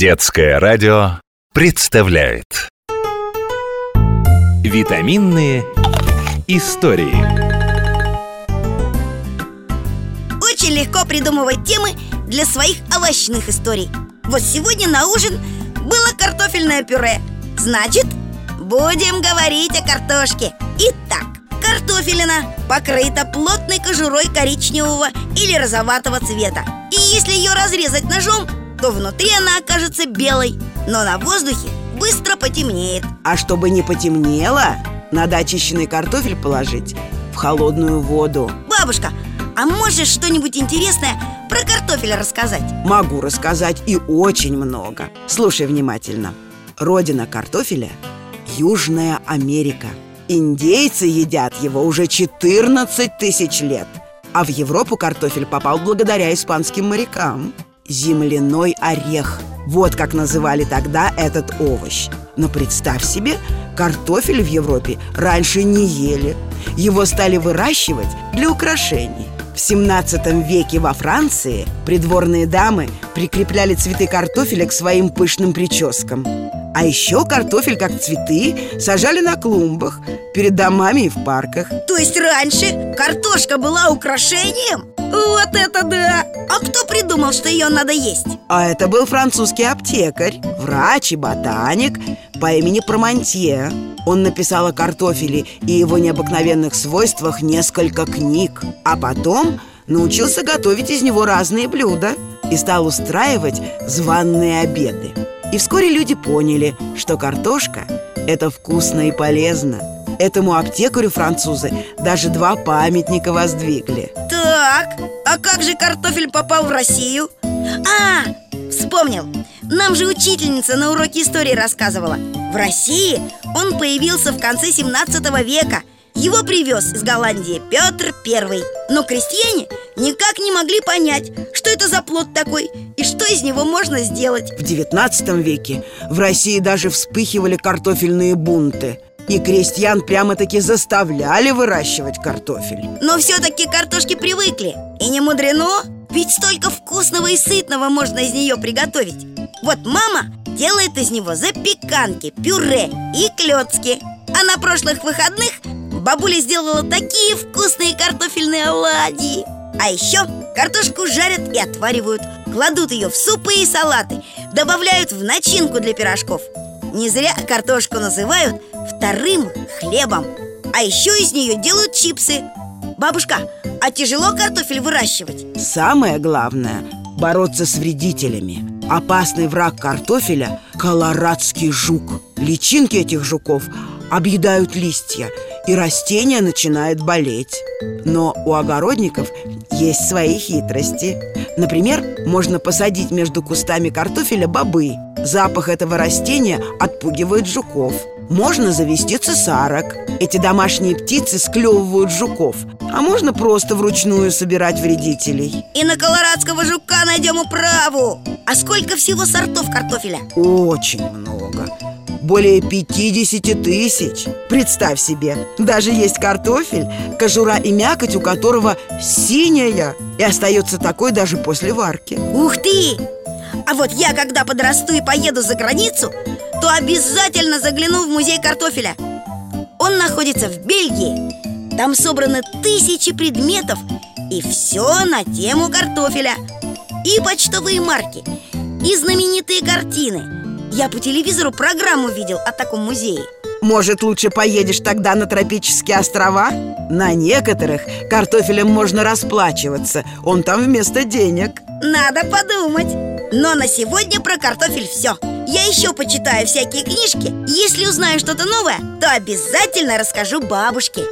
Детское радио представляет. Витаминные истории. Очень легко придумывать темы для своих овощных историй. Вот сегодня на ужин было картофельное пюре. Значит, будем говорить о картошке. Итак, картофелина покрыта плотной кожурой коричневого или розоватого цвета. И если ее разрезать ножом, то внутри она окажется белой Но на воздухе быстро потемнеет. А чтобы не потемнело, надо очищенный картофель положить в холодную воду. Бабушка, а можешь что-нибудь интересное про картофель рассказать? Могу рассказать и очень много. Слушай внимательно. Родина картофеля – Южная Америка. Индейцы едят его уже 14 тысяч лет. А в Европу картофель попал благодаря испанским морякам Земляной орех Вот как называли тогда этот овощ. Но представь себе, картофель в Европе раньше не ели. Его стали выращивать для украшений. В 17 веке во Франции придворные дамы прикрепляли цветы картофеля к своим пышным прическам. А еще картофель, как цветы, сажали на клумбах, перед домами и в парках. То есть раньше картошка была украшением? Вот это да! А кто придумал, что ее надо есть? А это был французский аптекарь, врач и ботаник по имени Промантье. Он написал о картофеле и его необыкновенных свойствах несколько книг, а потом научился готовить из него разные блюда и стал устраивать званные обеды. И вскоре люди поняли, что картошка – это вкусно и полезно. Этому аптекарю французы даже два памятника воздвигли. Так, а как же картофель попал в Россию? А, вспомнил Нам же учительница на уроке истории рассказывала В России он появился в конце 17 века Его привез из Голландии Петр I Но крестьяне никак не могли понять, что это за плод такой И что из него можно сделать. В 19 веке в России даже вспыхивали картофельные бунты и крестьян прямо-таки заставляли выращивать картофель. Но все-таки картошки привыкли И не мудрено, ведь столько вкусного и сытного можно из нее приготовить. Вот мама делает из него запеканки, пюре и клетки А на прошлых выходных бабуля сделала такие вкусные картофельные оладьи. А еще картошку жарят и отваривают Кладут ее в супы и салаты Добавляют в начинку для пирожков. Не зря картошку называют вторым хлебом А еще из нее делают чипсы. Бабушка, а тяжело картофель выращивать? Самое главное – бороться с вредителями. Опасный враг картофеля – колорадский жук. Личинки этих жуков объедают листья и растение начинает болеть. Но у огородников есть свои хитрости. Например, можно посадить между кустами картофеля бобы. Запах этого растения отпугивает жуков. Можно завести цесарок. Эти домашние птицы склевывают жуков А можно просто вручную собирать вредителей. И на колорадского жука найдем управу. А сколько всего сортов картофеля? Очень много более 50 тысяч. Представь себе, даже есть картофель, кожура и мякоть у которого синяя И остается такой даже после варки. Ух ты! А вот я, когда подрасту и поеду за границу То обязательно загляну в музей картофеля. Он находится в Бельгии. Там собраны тысячи предметов И все на тему картофеля. И почтовые марки И знаменитые картины я по телевизору программу видел о таком музее. Может, лучше поедешь тогда на тропические острова? На некоторых картофелем можно расплачиваться. Он там вместо денег. Надо подумать. Но на сегодня про картофель все Я еще почитаю всякие книжки. Если узнаю что-то новое, то обязательно расскажу бабушке